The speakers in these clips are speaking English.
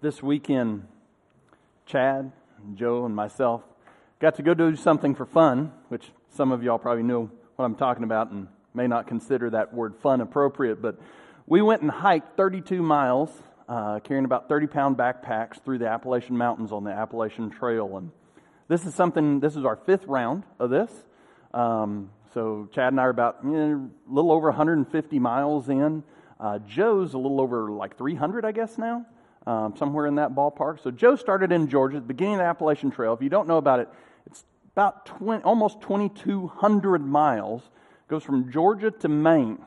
this weekend, Chad, Joe, and myself got to go do something for fun, which some of y'all probably know what I'm talking about and may not consider that word fun appropriate, but we went and hiked 32 miles, uh, carrying about 30 pound backpacks through the Appalachian Mountains on the Appalachian Trail. And this is something, this is our fifth round of this. Um, so Chad and I are about you know, a little over 150 miles in. Uh, Joe's a little over like 300, I guess, now, um, somewhere in that ballpark. So Joe started in Georgia beginning of the Appalachian Trail. If you don't know about it, it's about 20, almost 2,200 miles. Goes from Georgia to Maine.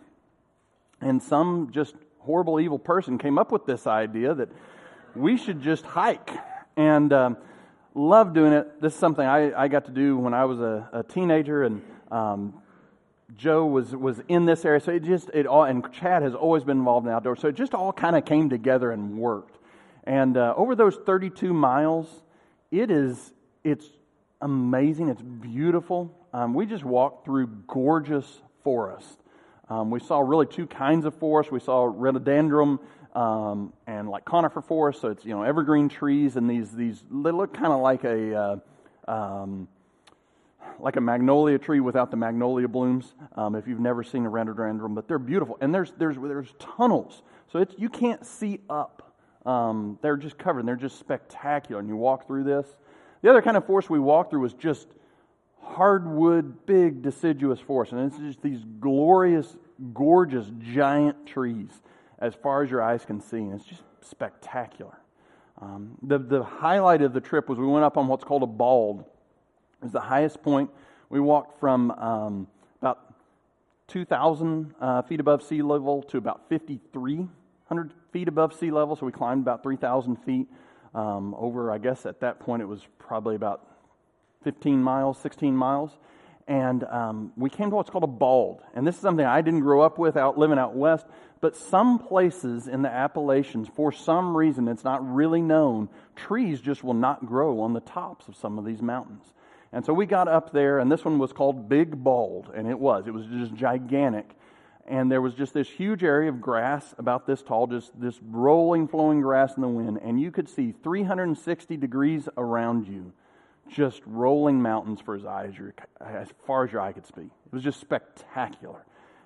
And some just horrible, evil person came up with this idea that we should just hike. And um, love doing it. This is something I, I got to do when I was a, a teenager, and um, Joe was was in this area. So it just it all and Chad has always been involved in outdoors. So it just all kind of came together and worked. And uh, over those 32 miles, it is it's amazing. It's beautiful. Um, we just walked through gorgeous forest. Um, we saw really two kinds of forest. We saw rhododendron um, and like conifer forest. So it's you know evergreen trees and these these they look kind of like a uh, um, like a magnolia tree without the magnolia blooms. Um, if you've never seen a rhododendron, but they're beautiful and there's there's there's tunnels. So it's you can't see up. Um, they're just covered and they're just spectacular. And you walk through this. The other kind of forest we walked through was just hardwood, big deciduous forest, and it's just these glorious, gorgeous, giant trees as far as your eyes can see, and it's just spectacular. Um, the, the highlight of the trip was we went up on what's called a bald. It was the highest point. We walked from um, about 2,000 uh, feet above sea level to about 5,300 feet above sea level. So we climbed about 3,000 feet um, over, I guess at that point it was probably about 15 miles, 16 miles. And um, we came to what's called a bald. And this is something I didn't grow up with out living out west. But some places in the Appalachians, for some reason, it's not really known, trees just will not grow on the tops of some of these mountains. And so we got up there, and this one was called Big Bald, and it was. It was just gigantic. And there was just this huge area of grass about this tall, just this rolling, flowing grass in the wind. And you could see 360 degrees around you, just rolling mountains for as, eyes, as far as your eye could see. It was just spectacular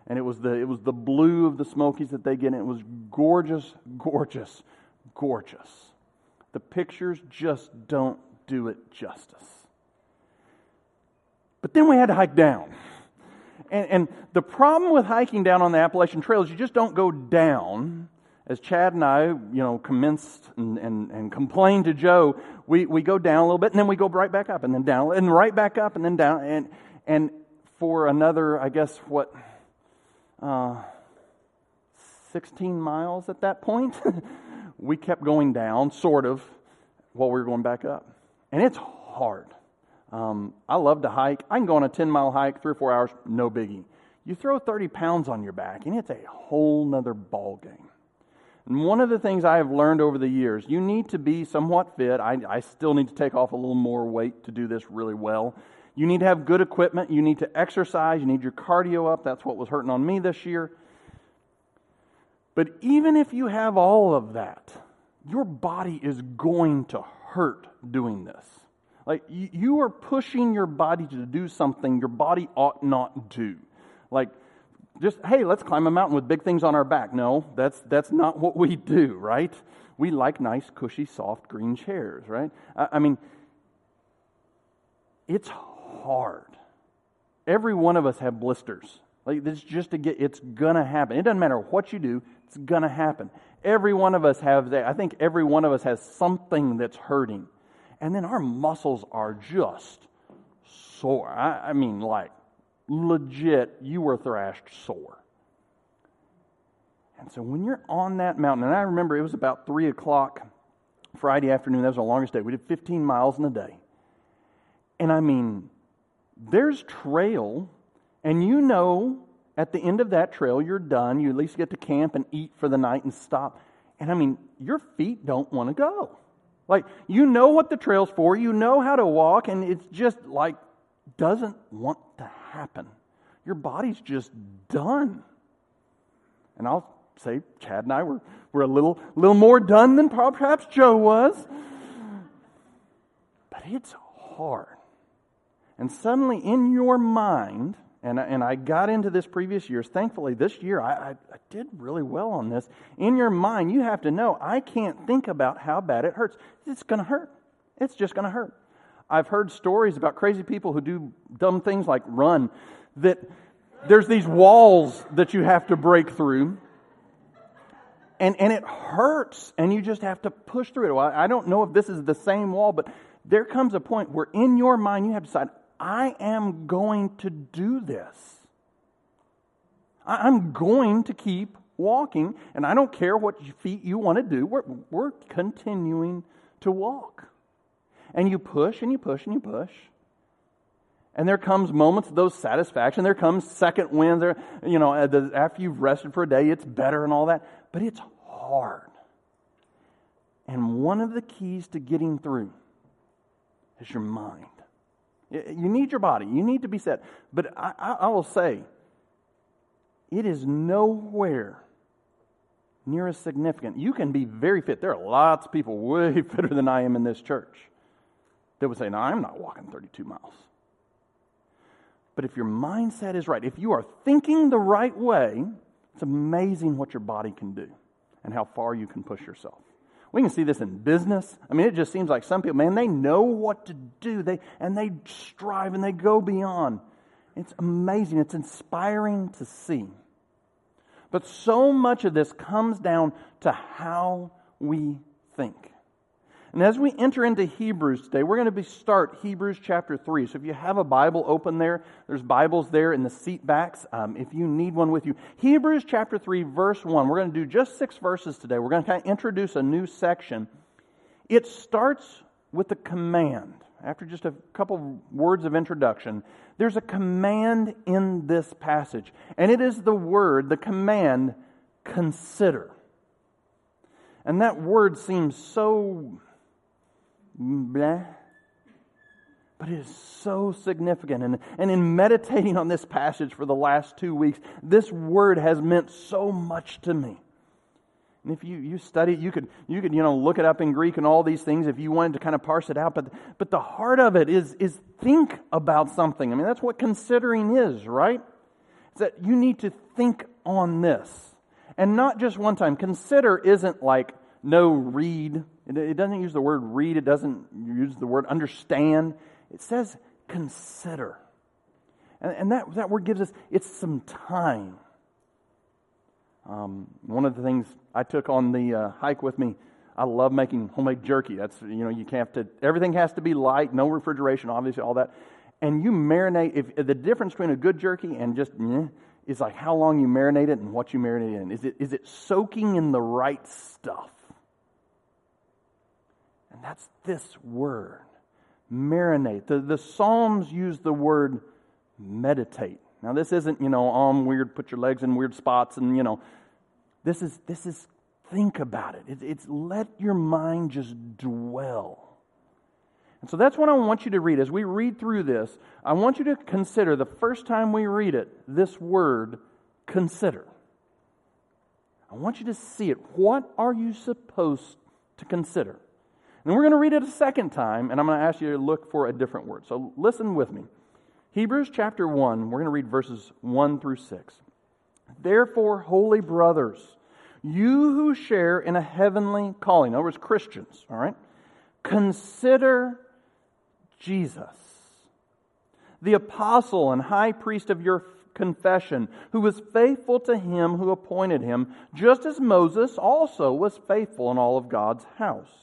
and it was the it was the blue of the Smokies that they get. And it was gorgeous, gorgeous, gorgeous. The pictures just don't do it justice. But then we had to hike down. And, and the problem with hiking down on the Appalachian Trail is you just don't go down. As Chad and I, you know, commenced and, and, and complained to Joe, we, we go down a little bit and then we go right back up and then down and right back up and then down. And, and for another, I guess, what, uh, 16 miles at that point. we kept going down, sort of, while we were going back up. And it's hard. Um, I love to hike. I can go on a 10 mile hike, three or four hours, no biggie. You throw 30 pounds on your back, and it's a whole nother ball game. And one of the things I have learned over the years, you need to be somewhat fit. I, I still need to take off a little more weight to do this really well. You need to have good equipment. You need to exercise. You need your cardio up. That's what was hurting on me this year. But even if you have all of that, your body is going to hurt doing this. Like, you are pushing your body to do something your body ought not do. Like, just, hey, let's climb a mountain with big things on our back. No, that's, that's not what we do, right? We like nice, cushy, soft green chairs, right? I, I mean, it's hard. Every one of us have blisters. Like this just to get it's gonna happen. It doesn't matter what you do, it's gonna happen. Every one of us have that. I think every one of us has something that's hurting. And then our muscles are just sore. I, I mean, like legit, you were thrashed sore. And so when you're on that mountain, and I remember it was about three o'clock Friday afternoon, that was our longest day. We did 15 miles in a day. And I mean, there's trail, and you know at the end of that trail you're done. You at least get to camp and eat for the night and stop. And I mean, your feet don't want to go. Like, you know what the trail's for, you know how to walk, and it's just like doesn't want to happen. Your body's just done. And I'll say Chad and I were, were a little, little more done than perhaps Joe was. But it's hard. And suddenly in your mind, and and I got into this previous years. Thankfully, this year I, I, I, did really well on this. In your mind, you have to know I can't think about how bad it hurts. It's going to hurt. It's just going to hurt. I've heard stories about crazy people who do dumb things like run, that there's these walls that you have to break through. And, and it hurts, and you just have to push through it. Well, I don't know if this is the same wall, but there comes a point where in your mind you have to decide, I am going to do this. I'm going to keep walking, and I don't care what feet you want to do. We're, we're continuing to walk. And you push and you push and you push. And there comes moments of those satisfaction. There comes second wins. There, you know, uh, after you've rested for a day, it's better and all that. But it's hard. And one of the keys to getting through is your mind. You need your body. You need to be set. But I, I, will say, it is nowhere near as significant. You can be very fit. There are lots of people way fitter than I am in this church that would say, No, I'm not walking 32 miles. But if your mindset is right, if you are thinking the right way, it's amazing what your body can do and how far you can push yourself. We can see this in business. I mean, it just seems like some people, man, they know what to do. They, and they strive and they go beyond. It's amazing. It's inspiring to see. But so much of this comes down to how we think. And as we enter into Hebrews today, we're going to be start Hebrews chapter 3. So if you have a Bible open there, there's Bibles there in the seat backs um, if you need one with you. Hebrews chapter 3, verse 1. We're going to do just six verses today. We're going to kind of introduce a new section. It starts with a command. After just a couple words of introduction, there's a command in this passage. And it is the word, the command, consider. And that word seems so But it is so significant. And, and in meditating on this passage for the last two weeks, this word has meant so much to me. And if you, you study it, you could, you could, you know, look it up in Greek and all these things if you wanted to kind of parse it out. But, but the heart of it is, is think about something. I mean, that's what considering is, right? It's that you need to think on this. And not just one time. Consider isn't like no read, it, doesn't use the word read, it doesn't use the word understand. It says consider. And, and that, that word gives us, it's some time. Um, one of the things I took on the uh, hike with me, I love making homemade jerky. That's, you know, you can't have to, everything has to be light, no refrigeration, obviously, all that. And you marinate, if, if the difference between a good jerky and just, eh, is like how long you marinate it and what you marinate it in. Is it, is it soaking in the right stuff? That's this word marinate. The, the Psalms use the word meditate. Now, this isn't, you know, oh, arm weird, put your legs in weird spots, and, you know, this is, this is think about it. It's, it's let your mind just dwell. And so that's what I want you to read. As we read through this, I want you to consider the first time we read it, this word, consider. I want you to see it. What are you supposed to consider? And we're going to read it a second time, and I'm going to ask you to look for a different word. So listen with me. Hebrews chapter 1, we're going to read verses 1 through 6. Therefore, holy brothers, you who share in a heavenly calling, in other words, Christians, all right, consider Jesus, the apostle and high priest of your confession, who was faithful to him who appointed him, just as Moses also was faithful in all of God's house.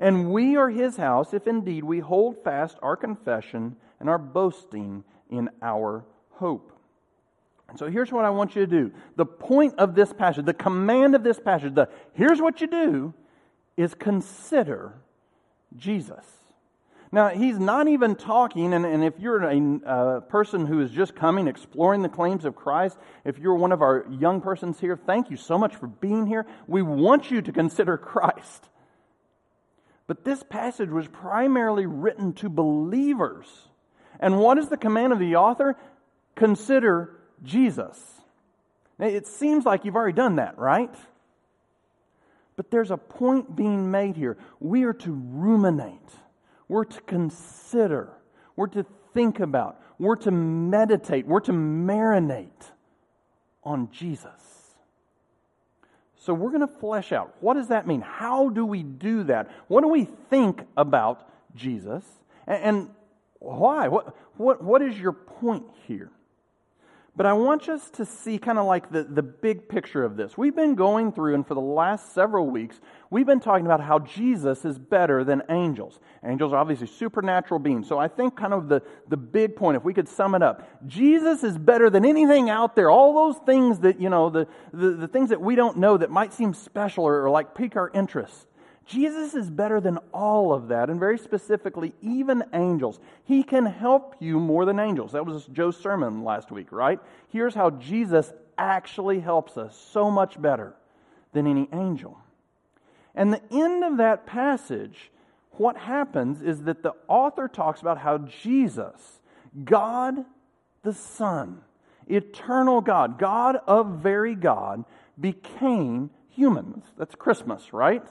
and we are his house if indeed we hold fast our confession and our boasting in our hope. And so here's what I want you to do. The point of this passage, the command of this passage, the here's what you do is consider Jesus. Now, he's not even talking, and, and if you're a person who is just coming, exploring the claims of Christ, if you're one of our young persons here, thank you so much for being here. We want you to consider Christ. But this passage was primarily written to believers. And what is the command of the author? Consider Jesus. Now, it seems like you've already done that, right? But there's a point being made here. We are to ruminate we're to consider, we're to think about, we're to meditate, we're to marinate on Jesus. So we're going to flesh out what does that mean? How do we do that? What do we think about Jesus? And, and why? What, what, what is your point here? But I want us to see kind of like the, the big picture of this. We've been going through, and for the last several weeks, we've been talking about how Jesus is better than angels. Angels are obviously supernatural beings. So I think kind of the, the big point, if we could sum it up, Jesus is better than anything out there. All those things that, you know, the, the, the things that we don't know that might seem special or, or like pique our interest. Jesus is better than all of that, and very specifically, even angels. He can help you more than angels. That was Joe's sermon last week, right? Here's how Jesus actually helps us so much better than any angel. And the end of that passage, what happens is that the author talks about how Jesus, God the Son, eternal God, God of very God, became human. That's Christmas, right?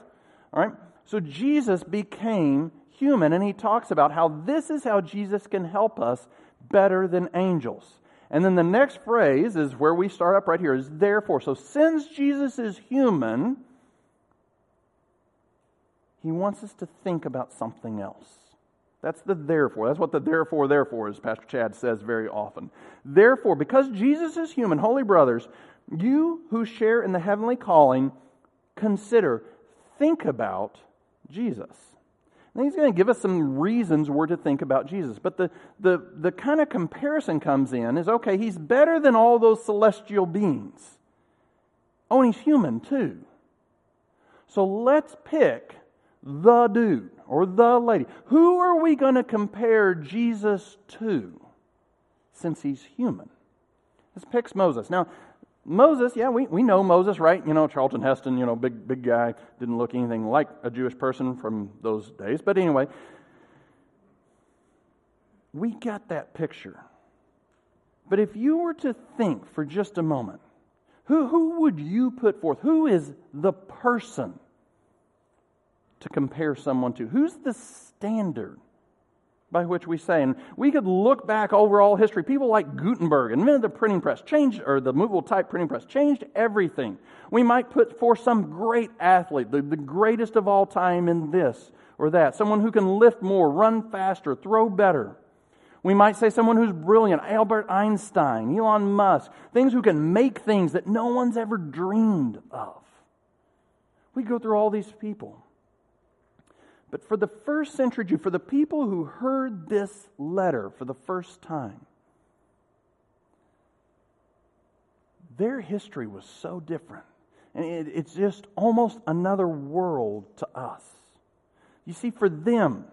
All right? So Jesus became human, and he talks about how this is how Jesus can help us better than angels. And then the next phrase is where we start up right here is therefore. So since Jesus is human, he wants us to think about something else. That's the therefore. That's what the therefore, therefore is, Pastor Chad says very often. Therefore, because Jesus is human, holy brothers, you who share in the heavenly calling, consider think about Jesus. And he's going to give us some reasons we're to think about Jesus. But the, the, the kind of comparison comes in is okay, he's better than all those celestial beings. Oh, and he's human too. So let's pick the dude or the lady. Who are we going to compare Jesus to since he's human? This picks Moses. Now, Moses, yeah, we, we know Moses, right? You know, Charlton Heston, you know, big, big guy, didn't look anything like a Jewish person from those days. But anyway, we got that picture. But if you were to think for just a moment, who, who would you put forth? Who is the person to compare someone to? Who's the standard? By which we say. And we could look back over all history. People like Gutenberg invented the printing press, changed, or the movable type printing press, changed everything. We might put forth some great athlete, the, the greatest of all time in this or that, someone who can lift more, run faster, throw better. We might say someone who's brilliant, Albert Einstein, Elon Musk, things who can make things that no one's ever dreamed of. We go through all these people. But for the first century Jew, for the people who heard this letter for the first time, their history was so different. And it, it's just almost another world to us. You see, for them,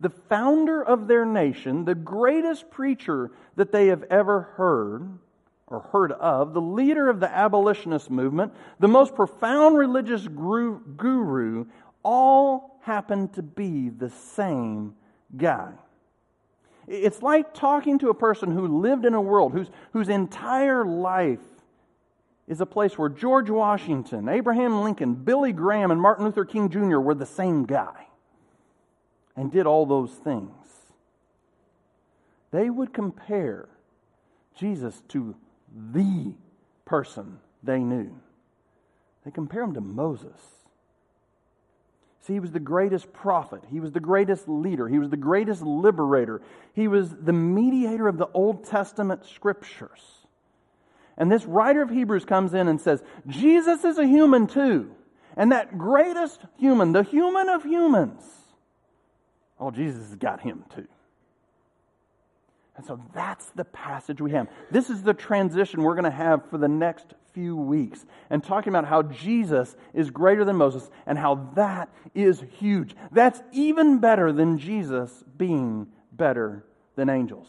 the founder of their nation, the greatest preacher that they have ever heard or heard of, the leader of the abolitionist movement, the most profound religious guru, all happened to be the same guy. It's like talking to a person who lived in a world whose, whose entire life is a place where George Washington, Abraham Lincoln, Billy Graham, and Martin Luther King Jr. were the same guy and did all those things. They would compare Jesus to the person they knew. They compare him to Moses. See, he was the greatest prophet. He was the greatest leader. He was the greatest liberator. He was the mediator of the Old Testament scriptures. And this writer of Hebrews comes in and says, Jesus is a human too. And that greatest human, the human of humans, oh, Jesus has got him too. And so that's the passage we have. This is the transition we're going to have for the next few weeks and talking about how Jesus is greater than Moses and how that is huge. That's even better than Jesus being better than angels.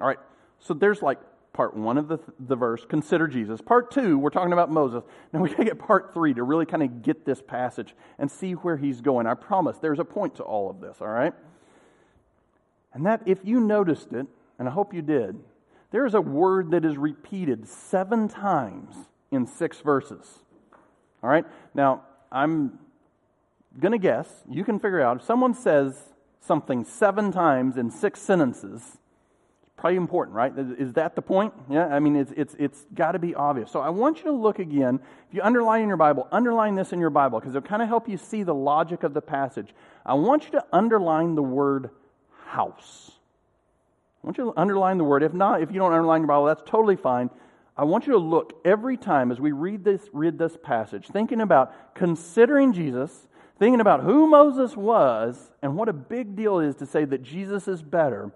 All right. So there's like part one of the, the verse, consider Jesus. Part two, we're talking about Moses. Now we got to get part three to really kind of get this passage and see where he's going. I promise there's a point to all of this, all right? And that, if you noticed it, and I hope you did, there is a word that is repeated seven times in six verses. All right? Now, I'm going to guess, you can figure out, if someone says something seven times in six sentences, it's probably important, right? Is that the point? Yeah, I mean, it's, it's, it's got to be obvious. So I want you to look again. If you underline in your Bible, underline this in your Bible because it'll kind of help you see the logic of the passage. I want you to underline the word house. I want you to underline the word. If not, if you don't underline your Bible, that's totally fine. I want you to look every time as we read this, read this passage, thinking about considering Jesus, thinking about who Moses was, and what a big deal it is to say that Jesus is better.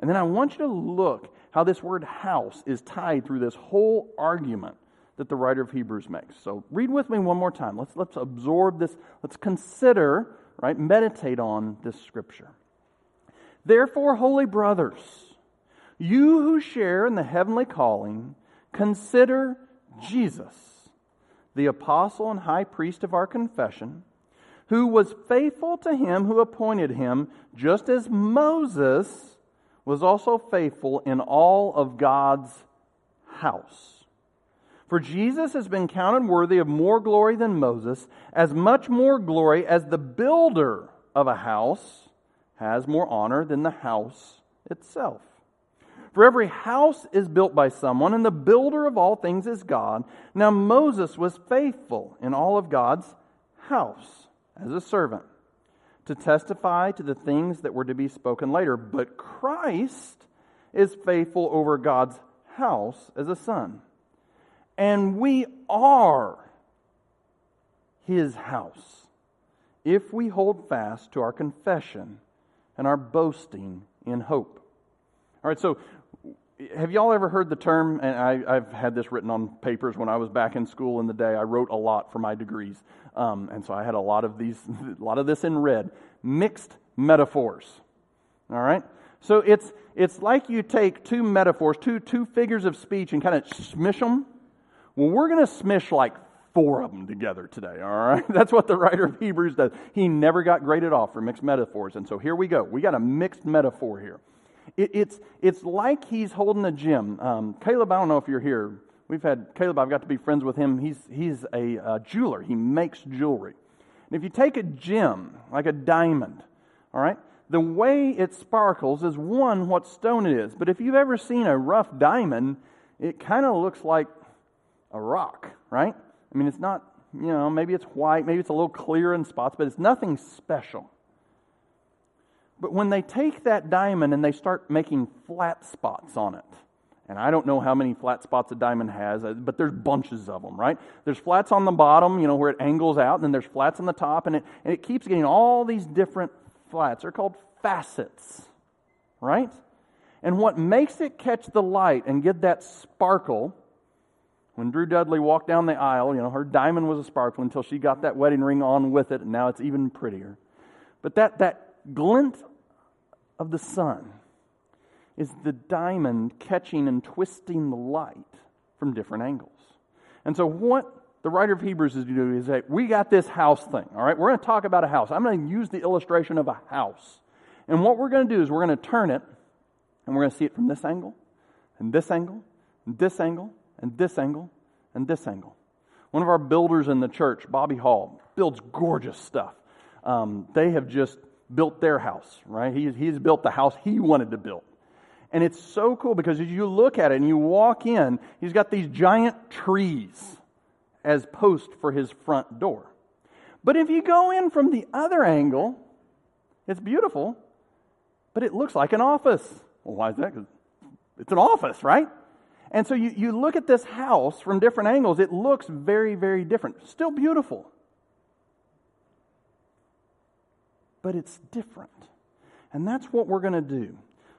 And then I want you to look how this word house is tied through this whole argument that the writer of Hebrews makes. So read with me one more time. Let's, let's absorb this. Let's consider, right, meditate on this scripture. Therefore, holy brothers, you who share in the heavenly calling, consider Jesus, the apostle and high priest of our confession, who was faithful to him who appointed him, just as Moses was also faithful in all of God's house. For Jesus has been counted worthy of more glory than Moses, as much more glory as the builder of a house has more honor than the house itself. For every house is built by someone, and the builder of all things is God. Now Moses was faithful in all of God's house as a servant to testify to the things that were to be spoken later. But Christ is faithful over God's house as a son. And we are his house if we hold fast to our confession and our boasting in hope. All right, so have y'all ever heard the term? And I, have had this written on papers when I was back in school in the day. I wrote a lot for my degrees, um, and so I had a lot of these, a lot of this in red. Mixed metaphors. All right. So it's it's like you take two metaphors, two two figures of speech, and kind of smish them. Well, we're going to smish like four of them together today, all right? That's what the writer of Hebrews does. He never got graded off for mixed metaphors. And so here we go. We got a mixed metaphor here. It, it's, it's like he's holding a gem. Um, Caleb, I don't know if you're here. We've had Caleb, I've got to be friends with him. He's, he's a, a jeweler, he makes jewelry. And if you take a gem, like a diamond, all right, the way it sparkles is one, what stone it is. But if you've ever seen a rough diamond, it kind of looks like a rock, right? I mean, it's not, you know, maybe it's white, maybe it's a little clear in spots, but it's nothing special. But when they take that diamond and they start making flat spots on it, and I don't know how many flat spots a diamond has, uh, but there's bunches of them, right? There's flats on the bottom, you know, where it angles out, and then there's flats on the top, and it, and it keeps getting all these different flats. They're called facets, right? And what makes it catch the light and get that sparkle when Drew Dudley walked down the aisle, you know, her diamond was a sparkle until she got that wedding ring on with it, and now it's even prettier. But that, that glint of the sun is the diamond catching and twisting the light from different angles. And so, what the writer of Hebrews is doing is say, we got this house thing, all right? We're going to talk about a house. I'm going to use the illustration of a house. And what we're going to do is we're going to turn it, and we're going to see it from this angle, and this angle, and this angle, and this angle and this angle. One of our builders in the church, Bobby Hall, builds gorgeous stuff. Um, they have just built their house, right? He, he's built the house he wanted to build. And it's so cool because as you look at it and you walk in, he's got these giant trees as posts for his front door. But if you go in from the other angle, it's beautiful, but it looks like an office. Well, why is that? Because it's an office, right? And so you, you look at this house from different angles, it looks very, very different. Still beautiful. But it's different. And that's what we're going to do.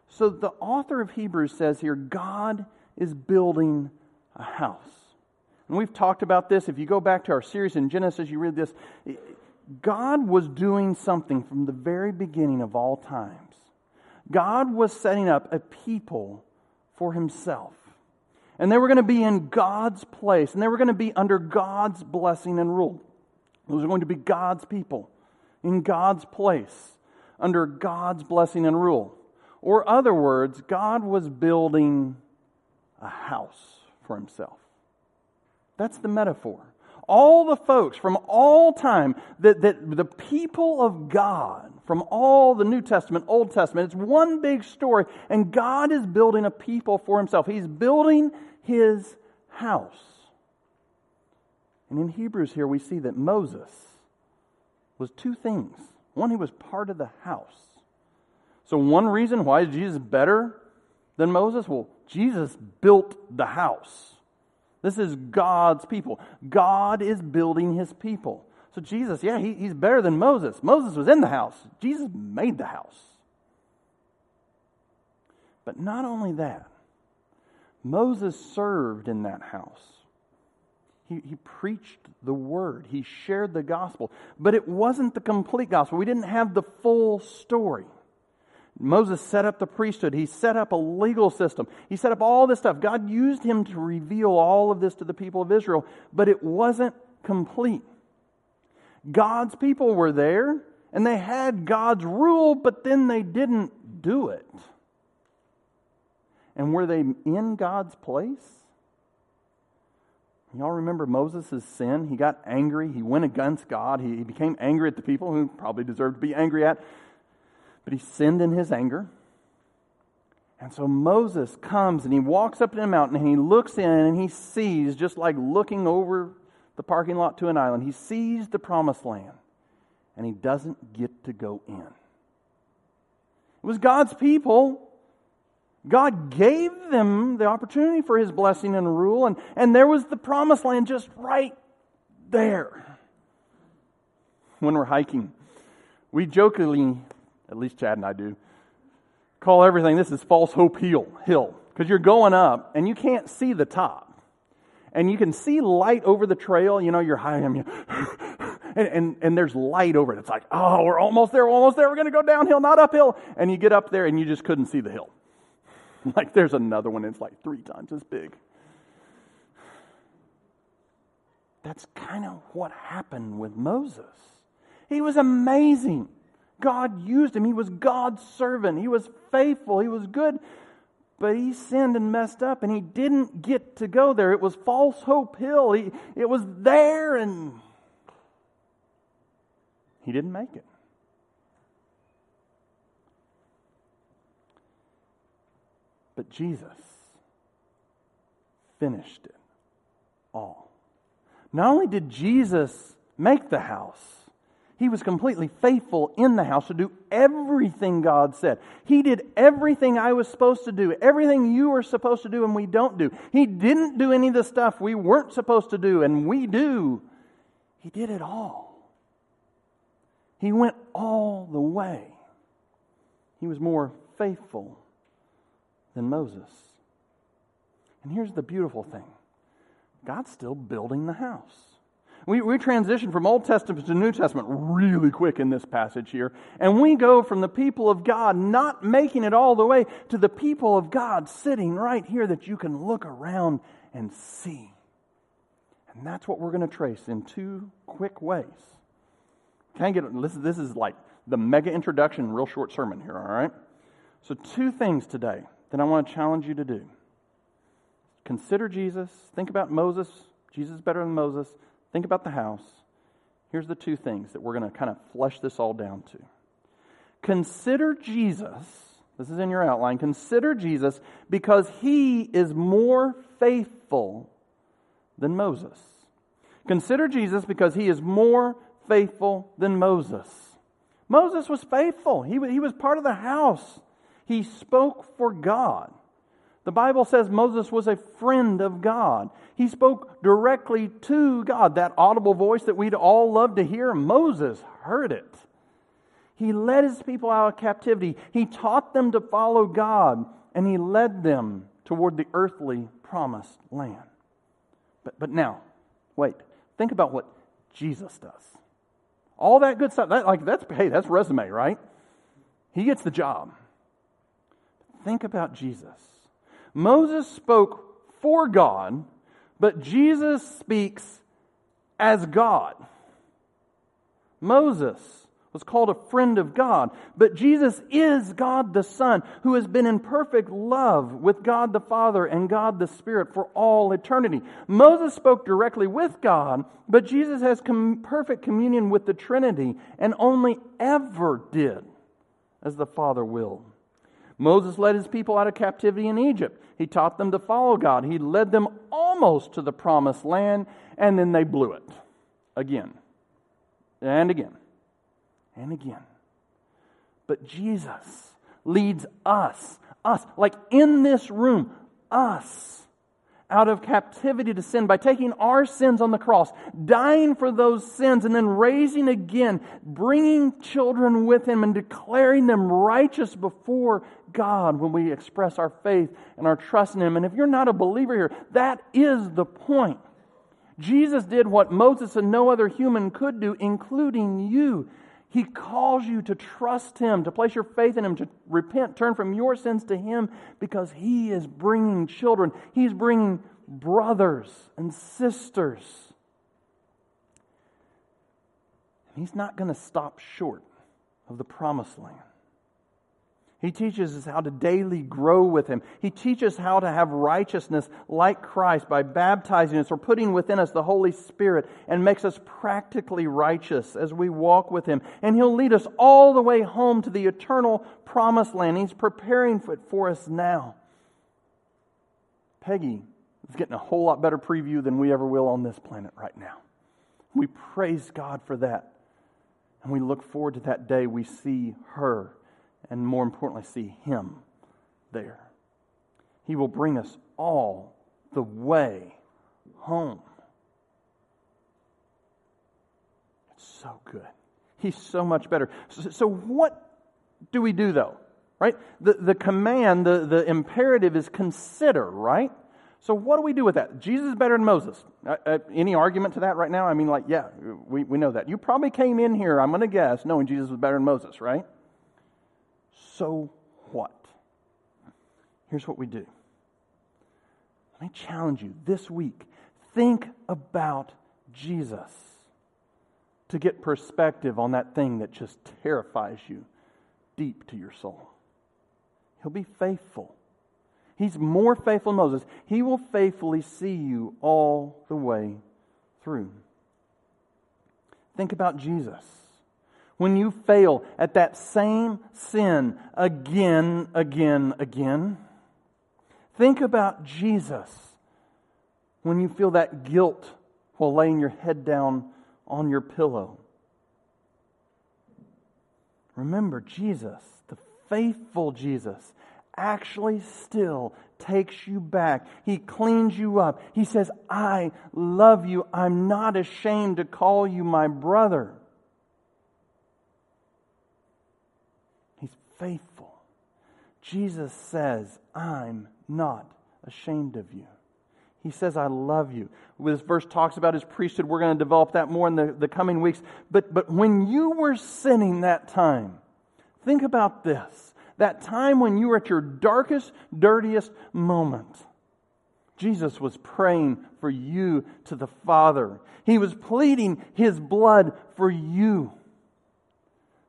So the author of Hebrews says here God is building a house. And we've talked about this. If you go back to our series in Genesis, you read this. God was doing something from the very beginning of all times. God was setting up a people for himself. And they were going to be in God's place, and they were going to be under God's blessing and rule. Those are going to be God's people, in God's place, under God's blessing and rule. Or, other words, God was building a house for himself. That's the metaphor. All the folks from all time, that, that the people of God, from all the New Testament, Old Testament, it's one big story, and God is building a people for himself. He's building his house. And in Hebrews here, we see that Moses was two things. One, he was part of the house. So, one reason why is Jesus better than Moses? Well, Jesus built the house. This is God's people. God is building his people. So Jesus, yeah, he, he's better than Moses. Moses was in the house, Jesus made the house. But not only that, Moses served in that house. He, he preached the word, he shared the gospel, but it wasn't the complete gospel. We didn't have the full story. Moses set up the priesthood. He set up a legal system. He set up all this stuff. God used him to reveal all of this to the people of Israel, but it wasn't complete. God's people were there and they had God's rule, but then they didn't do it. And were they in God's place? Y'all remember Moses' sin? He got angry. He went against God. He became angry at the people who probably deserved to be angry at. But he sinned in his anger. And so Moses comes and he walks up to the mountain and he looks in and he sees, just like looking over the parking lot to an island, he sees the promised land and he doesn't get to go in. It was God's people. God gave them the opportunity for his blessing and rule, and, and there was the promised land just right there. When we're hiking, we jokingly at least Chad and I do, call everything this is false hope hill hill because you're going up and you can't see the top. And you can see light over the trail, you know, you're high and, and, and, and there's light over it. It's like, oh, we're almost there, we're almost there, we're going to go downhill, not uphill. And you get up there and you just couldn't see the hill. like there's another one, it's like three times as big. That's kind of what happened with Moses. He was amazing. God used him. He was God's servant. He was faithful. He was good. But he sinned and messed up, and he didn't get to go there. It was False Hope Hill. He, it was there, and he didn't make it. But Jesus finished it all. Not only did Jesus make the house, he was completely faithful in the house to do everything God said. He did everything I was supposed to do, everything you were supposed to do, and we don't do. He didn't do any of the stuff we weren't supposed to do, and we do. He did it all. He went all the way. He was more faithful than Moses. And here's the beautiful thing God's still building the house. We, we transition from Old Testament to New Testament really quick in this passage here. And we go from the people of God not making it all the way to the people of God sitting right here that you can look around and see. And that's what we're going to trace in two quick ways. Can I get this? This is like the mega introduction, real short sermon here, all right? So, two things today that I want to challenge you to do. Consider Jesus. Think about Moses. Jesus is better than Moses. Think about the house. Here's the two things that we're going to kind of flesh this all down to. Consider Jesus. This is in your outline. Consider Jesus because he is more faithful than Moses. Consider Jesus because he is more faithful than Moses. Moses was faithful. He, he was part of the house. He spoke for God. The Bible says Moses was a friend of God. He spoke directly to God. That audible voice that we'd all love to hear, Moses heard it. He led his people out of captivity. He taught them to follow God, and he led them toward the earthly promised land. But, but now, wait, think about what Jesus does. All that good stuff, that, like that's hey, that's resume, right? He gets the job. Think about Jesus. Moses spoke for God, but Jesus speaks as God. Moses was called a friend of God. But Jesus is God the Son, who has been in perfect love with God the Father and God the Spirit for all eternity. Moses spoke directly with God, but Jesus has com- perfect communion with the Trinity and only ever did as the Father willed. Moses led his people out of captivity in Egypt. He taught them to follow God. He led them almost to the promised land, and then they blew it again and again and again. But Jesus leads us, us, like in this room, us, out of captivity to sin by taking our sins on the cross, dying for those sins, and then raising again, bringing children with Him and declaring them righteous before God when we express our faith and our trust in Him. And if you're not a believer here, that is the point. Jesus did what Moses and no other human could do, including you. He calls you to trust Him, to place your faith in Him, to repent, turn from your sins to Him, because He is bringing children. He's bringing brothers and sisters. And He's not going to stop short of the promised land. He teaches us how to daily grow with Him. He teaches how to have righteousness like Christ by baptizing us or putting within us the Holy Spirit and makes us practically righteous as we walk with Him. And He'll lead us all the way home to the eternal promised land. He's preparing it for us now. Peggy is getting a whole lot better preview than we ever will on this planet right now. We praise God for that. And we look forward to that day we see her and more importantly, see Him there. He will bring us all the way home. It's so good. He's so much better. So, so what do we do though? Right? The, the command, the, the imperative is consider, right? So what do we do with that? Jesus is better than Moses. Uh, uh, any argument to that right now? I mean, like, yeah, we, we know that. You probably came in here, I'm going to guess, knowing Jesus was better than Moses, right? So what? Here's what we do. Let me challenge you this week. Think about Jesus to get perspective on that thing that just terrifies you deep to your soul. He'll be faithful. He's more faithful than Moses. He will faithfully see you all the way through. Think about Jesus when you fail at that same sin again, again, again. Think about Jesus when you feel that guilt while laying your head down on your pillow. Remember, Jesus, the faithful Jesus, actually still takes you back. He cleans you up. He says, I love you. I'm not ashamed to call you my brother. Faithful. Jesus says, I'm not ashamed of you. He says, I love you. This verse talks about his priesthood. We're going to develop that more in the, the coming weeks. But, but when you were sinning that time, think about this. That time when you were at your darkest, dirtiest moment. Jesus was praying for you to the Father. He was pleading his blood for you.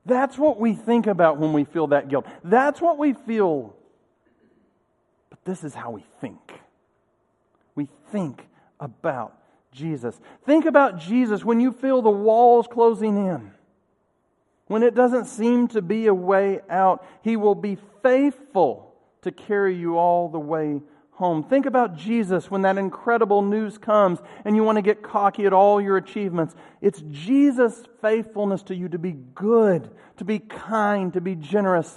That's what we think about when we feel that guilt. That's what we feel. But this is how we think. We think about Jesus. Think about Jesus when you feel the walls closing in. When it doesn't seem to be a way out, He will be faithful to carry you all the way home. Think about Jesus when that incredible news comes and you want to get cocky at all your achievements. It's Jesus' faithfulness to you to be good, to be kind, to be generous,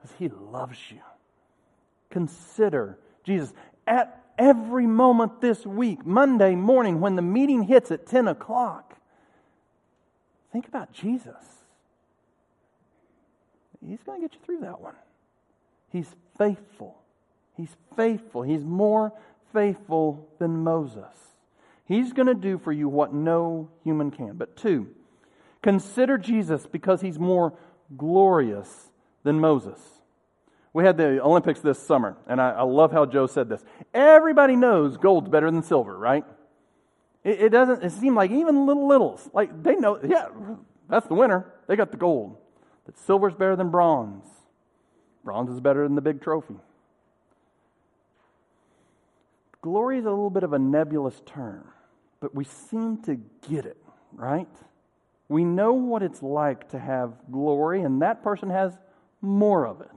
because He loves you. Consider Jesus. At every moment this week, Monday morning, when the meeting hits at 10 o'clock, think about Jesus. He's going to get you through that one. He's faithful. He's faithful. He's more faithful than Moses. He's going to do for you what no human can. But two, consider Jesus because he's more glorious than Moses. We had the Olympics this summer, and I, I love how Joe said this. Everybody knows gold's better than silver, right? It, it doesn't it seem like even little littles, like they know, yeah, that's the winner. They got the gold. But silver's better than bronze. Bronze is better than the big trophy. Glory is a little bit of a nebulous term, but we seem to get it, right? We know what it's like to have glory, and that person has more of it.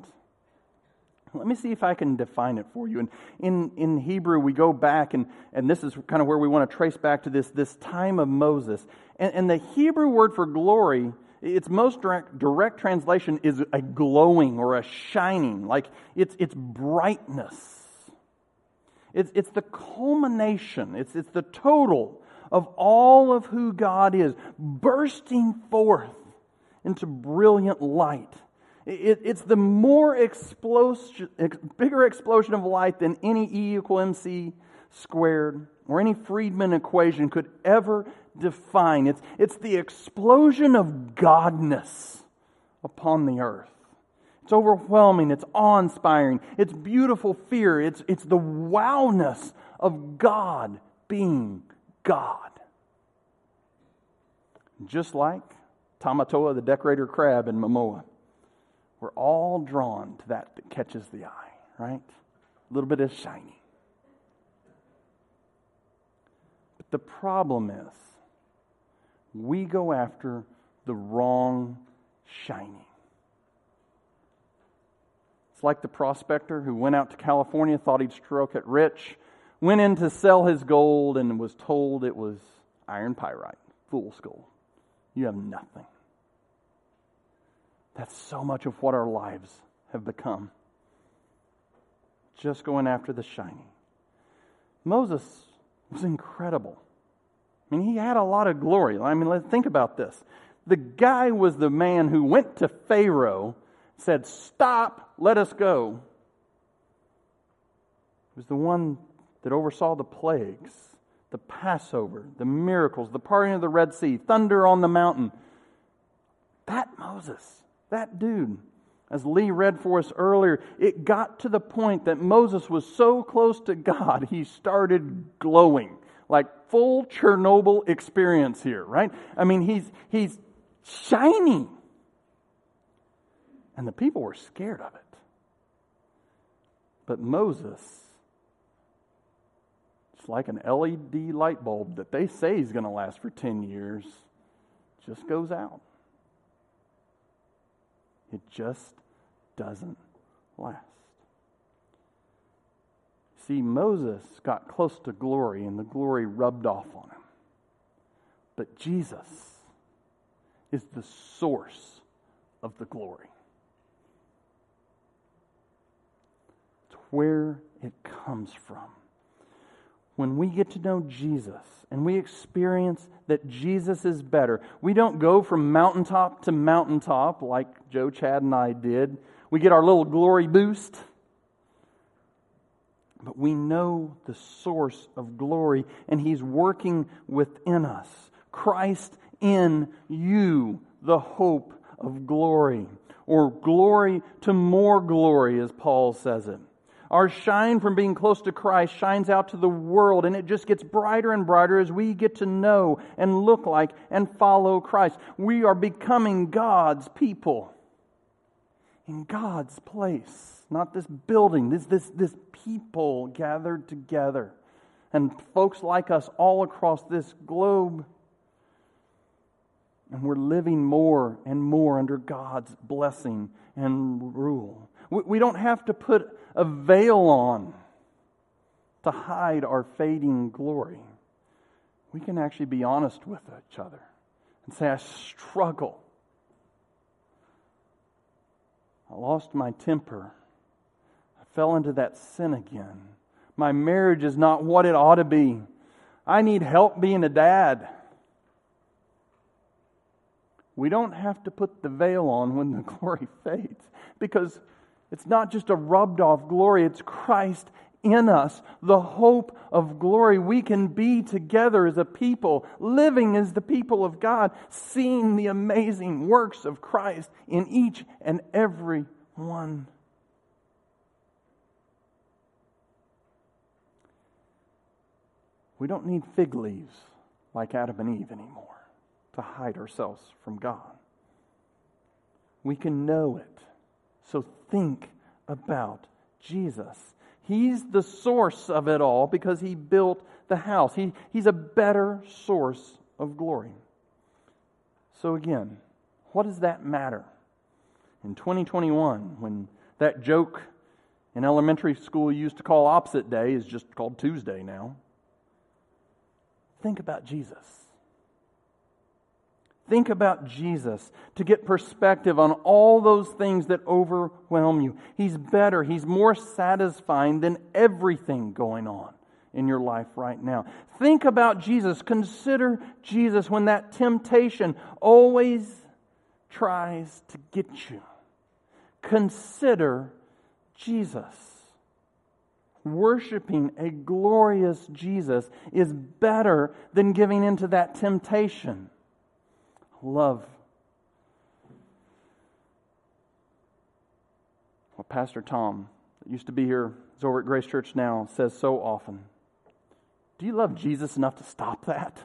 Let me see if I can define it for you. And in, in Hebrew, we go back, and, and this is kind of where we want to trace back to this, this time of Moses. And, and the Hebrew word for glory, its most direct, direct translation is a glowing or a shining, like it's, it's brightness. It's, it's the culmination, it's, it's the total of all of who God is, bursting forth into brilliant light. It, it's the more explosion, bigger explosion of light than any E equal MC squared or any Friedmann equation could ever define. It's, it's the explosion of godness upon the earth. It's overwhelming, it's awe inspiring, it's beautiful fear, it's, it's the wowness of God being God. Just like Tamatoa, the decorator crab in Moana. We're all drawn to that that catches the eye, right? A little bit of shiny. But the problem is, we go after the wrong shining. It's like the prospector who went out to California, thought he'd stroke it rich, went in to sell his gold, and was told it was iron pyrite. Fool's gold. You have nothing. That's so much of what our lives have become. Just going after the shiny. Moses was incredible. I mean, he had a lot of glory. I mean, let's think about this. The guy was the man who went to Pharaoh, said, Stop, let us go. He was the one that oversaw the plagues, the Passover, the miracles, the parting of the Red Sea, thunder on the mountain. That Moses, that dude, as Lee read for us earlier, it got to the point that Moses was so close to God, he started glowing like full Chernobyl experience here, right? I mean, he's, he's shining. And the people were scared of it. But Moses, it's like an LED light bulb that they say is going to last for 10 years, just goes out. It just doesn't last. See, Moses got close to glory and the glory rubbed off on him. But Jesus is the source of the glory. It's where it comes from. When we get to know Jesus and we experience that Jesus is better, we don't go from mountaintop to mountaintop like Joe, Chad, and I did. We get our little glory boost but we know the source of glory, and He's working within us. Christ in you, the hope of glory, or glory to more glory, as Paul says it. Our shine from being close to Christ shines out to the world, and it just gets brighter and brighter as we get to know and look like and follow Christ. We are becoming God's people in God's place not this building, this, this, this people gathered together. And folks like us all across this globe. And we're living more and more under God's blessing and rule. We, don't have to put a veil on to hide our fading glory. We can actually be honest with each other and say, I struggle. I lost my temper I fell into that sin again. My marriage is not what it ought to be. I need help being a dad. we don't have to put the veil on when the glory fades because it's not just a rubbed off glory, it's Christ in us, the hope of glory. We can be together as a people, living as the people of God, seeing the amazing works of Christ in each and every one. We don't need fig leaves like Adam and Eve anymore to hide ourselves from God. We can know it. So think about Jesus. He's the source of it all because he built the house. He, he's a better source of glory. So, again, what does that matter? In 2021, when that joke in elementary school used to call opposite day is just called Tuesday now, think about Jesus. Think about Jesus to get perspective on all those things that overwhelm you. He's better, He's more satisfying than everything going on in your life right now. Think about Jesus. Consider Jesus when that temptation always tries to get you. Consider Jesus. Worshipping a glorious Jesus is better than giving into that temptation love. Well, Pastor Tom, that used to be here, is over at Grace Church now, says so often Do you love Jesus enough to stop that?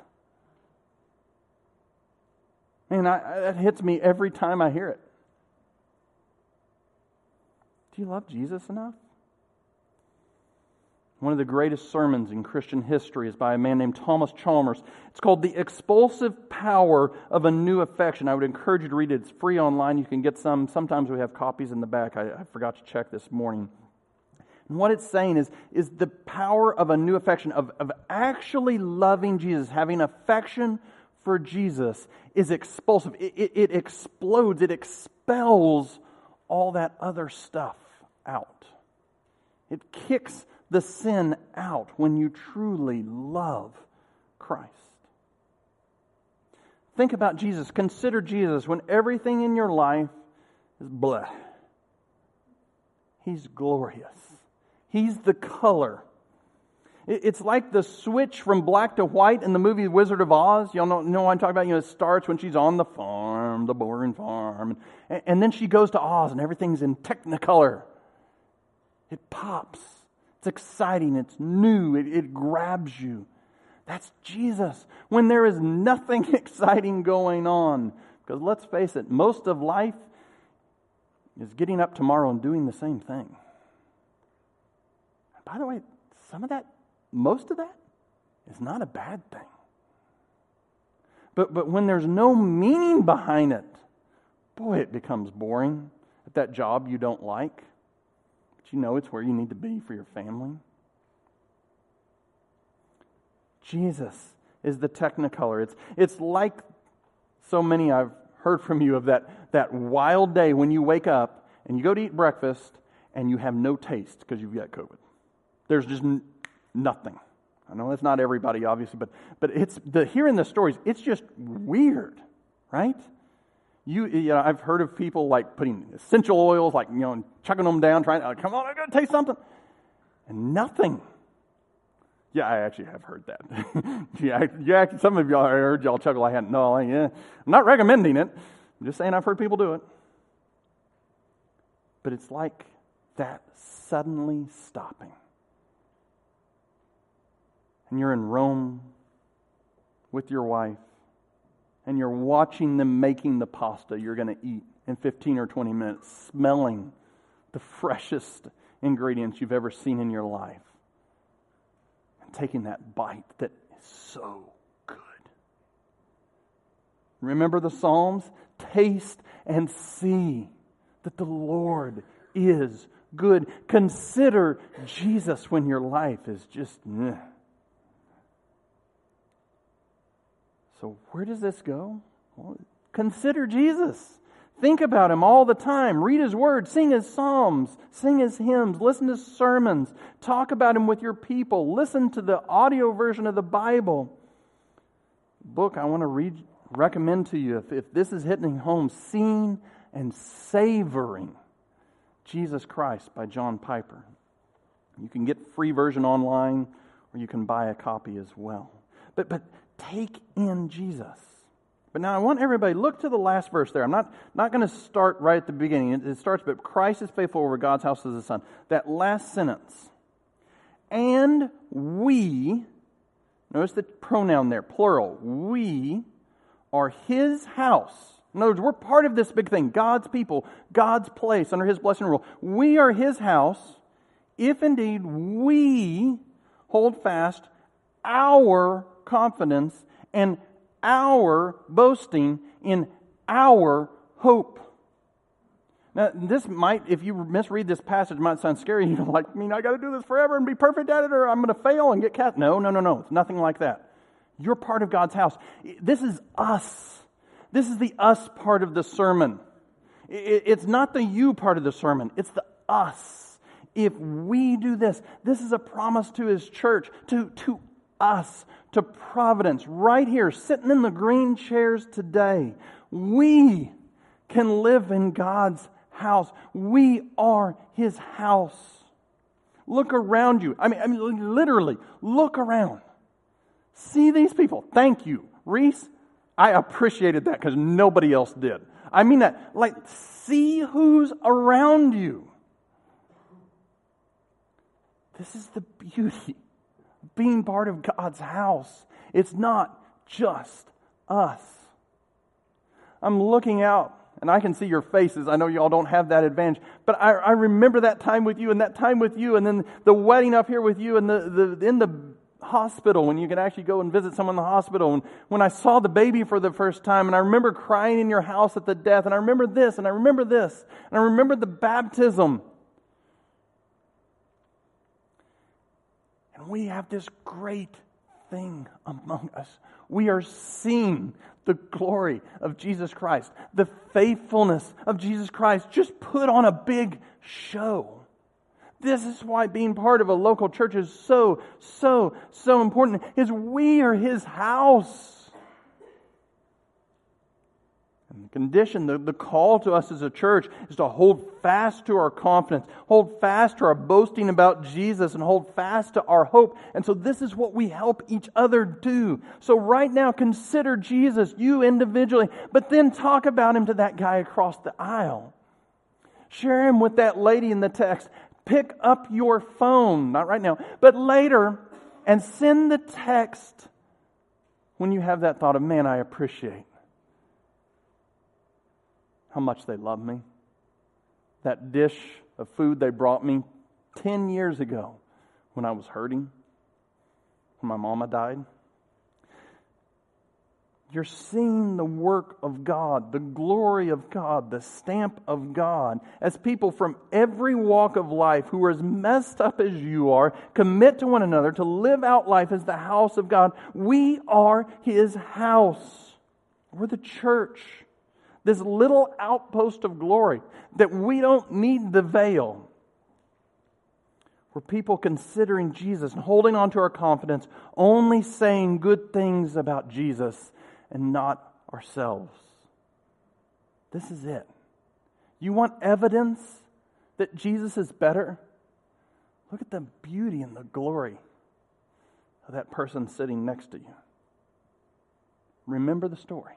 Man, I, that hits me every time I hear it. Do you love Jesus enough? One of the greatest sermons in Christian history is by a man named Thomas Chalmers. It's called The Expulsive Power of a New Affection. I would encourage you to read it. It's free online. You can get some. Sometimes we have copies in the back. I, I forgot to check this morning. And what it's saying is, is the power of a new affection, of, of actually loving Jesus, having affection for Jesus, is expulsive. It, it, it explodes, it expels all that other stuff out. It kicks the sin out when you truly love Christ. Think about Jesus. Consider Jesus when everything in your life is blah. He's glorious. He's the color. It's like the switch from black to white in the movie Wizard of Oz. Y'all know, know what I'm talking about? You know, it starts when she's on the farm, the boring farm. And, and then she goes to Oz and everything's in technicolor. It pops. It's exciting, it's new, it, it grabs you. That's Jesus. When there is nothing exciting going on. Because let's face it, most of life is getting up tomorrow and doing the same thing. by the way, some of that, most of that, is not a bad thing. But, but when there's no meaning behind it, boy, it becomes boring. At that job you don't like, you know it's where you need to be for your family? Jesus is the technicolor. It's, it's like so many I've heard from you of that, that wild day when you wake up and you go to eat breakfast and you have no taste because you've got COVID. There's just n- nothing. I know that's not everybody, obviously, but, but it's the, hearing the stories, it's just weird, right? You, you know, I've heard of people like putting essential oils, like, you know, chucking them down, trying, oh, come on, I gotta taste something. And nothing. Yeah, I actually have heard that. yeah, yeah, some of y'all I heard y'all chuckle. I hadn't. No, yeah, I'm not recommending it. I'm just saying I've heard people do it. But it's like that suddenly stopping. And you're in Rome with your wife, and you're watching them making the pasta you're going to eat in 15 or 20 minutes, smelling the freshest ingredients you've ever seen in your life, and taking that bite that is so good. Remember the Psalms? Taste and see that the Lord is good. Consider Jesus when your life is just. Meh. So, where does this go? Well, consider Jesus. Think about him all the time. Read his word, sing his psalms, sing his hymns, listen to sermons, talk about him with your people, listen to the audio version of the Bible. Book I want to read recommend to you, if, if this is hitting home, seeing and savoring Jesus Christ by John Piper. You can get free version online or you can buy a copy as well. But, but take in Jesus. But now I want everybody, look to the last verse there. I'm not, not going to start right at the beginning. It, it starts, but Christ is faithful over God's house as a son. That last sentence. And we, notice the pronoun there, plural. We are his house. In other words, we're part of this big thing God's people, God's place under his blessing rule. We are his house if indeed we hold fast our confidence and our boasting in our hope. Now, this might, if you misread this passage, might sound scary. You're like, I mean, I got to do this forever and be perfect at it, or I'm going to fail and get cast. No, no, no, no. It's nothing like that. You're part of God's house. This is us. This is the us part of the sermon. It's not the you part of the sermon, it's the us if we do this, this is a promise to his church, to, to us, to Providence, right here, sitting in the green chairs today. We can live in God's house. We are his house. Look around you. I mean, I mean literally, look around. See these people. Thank you. Reese, I appreciated that because nobody else did. I mean that. Like, see who's around you. This is the beauty being part of God's house. It's not just us. I'm looking out and I can see your faces. I know y'all don't have that advantage, but I, I, remember that time with you and that time with you, and then the wedding up here with you, and the, the in the hospital when you can actually go and visit someone in the hospital. And when I saw the baby for the first time, and I remember crying in your house at the death, and I remember this, and I remember this, and I remember the baptism. And we have this great thing among us. We are seeing the glory of Jesus Christ, the faithfulness of Jesus Christ, just put on a big show. This is why being part of a local church is so, so, so important, is we are his house. The condition, the, the call to us as a church is to hold fast to our confidence, hold fast to our boasting about Jesus, and hold fast to our hope. And so this is what we help each other do. So right now, consider Jesus, you individually, but then talk about him to that guy across the aisle. Share him with that lady in the text. Pick up your phone, not right now, but later, and send the text when you have that thought of, man, I appreciate how much they love me. That dish of food they brought me 10 years ago when I was hurting, when my mama died. You're seeing the work of God, the glory of God, the stamp of God, as people from every walk of life who are as messed up as you are commit to one another to live out life as the house of God. We are His house. We're the church this little outpost of glory, that we don't need the veil. We're people considering Jesus and holding on to our confidence, only saying good things about Jesus and not ourselves. This is it. You want evidence that Jesus is better? Look at the beauty and the glory of that person sitting next to you. Remember the story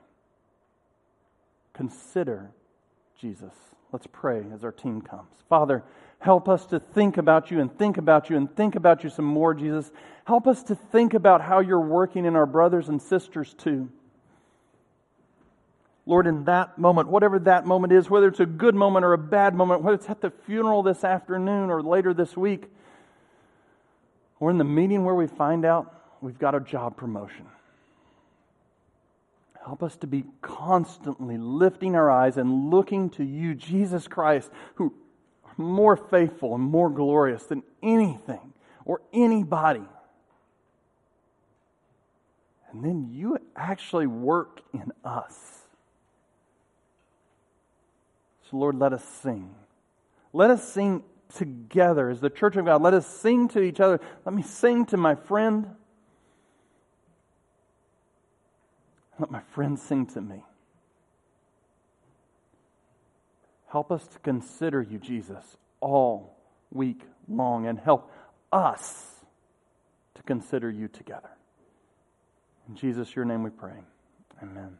consider Jesus. Let's pray as our team comes. Father, help us to think about you and think about you and think about you some more, Jesus. Help us to think about how you're working in our brothers and sisters too. Lord, in that moment, whatever that moment is, whether it's a good moment or a bad moment, whether it's at the funeral this afternoon or later this week, or in the meeting where we find out we've got a job promotion. Help us to be constantly lifting our eyes and looking to you, Jesus Christ, who are more faithful and more glorious than anything or anybody. And then you actually work in us. So, Lord, let us sing. Let us sing together as the church of God. Let us sing to each other. Let me sing to my friend. Let my friends sing to me. Help us to consider you, Jesus, all week long, and help us to consider you together. In Jesus, your name we pray. Amen.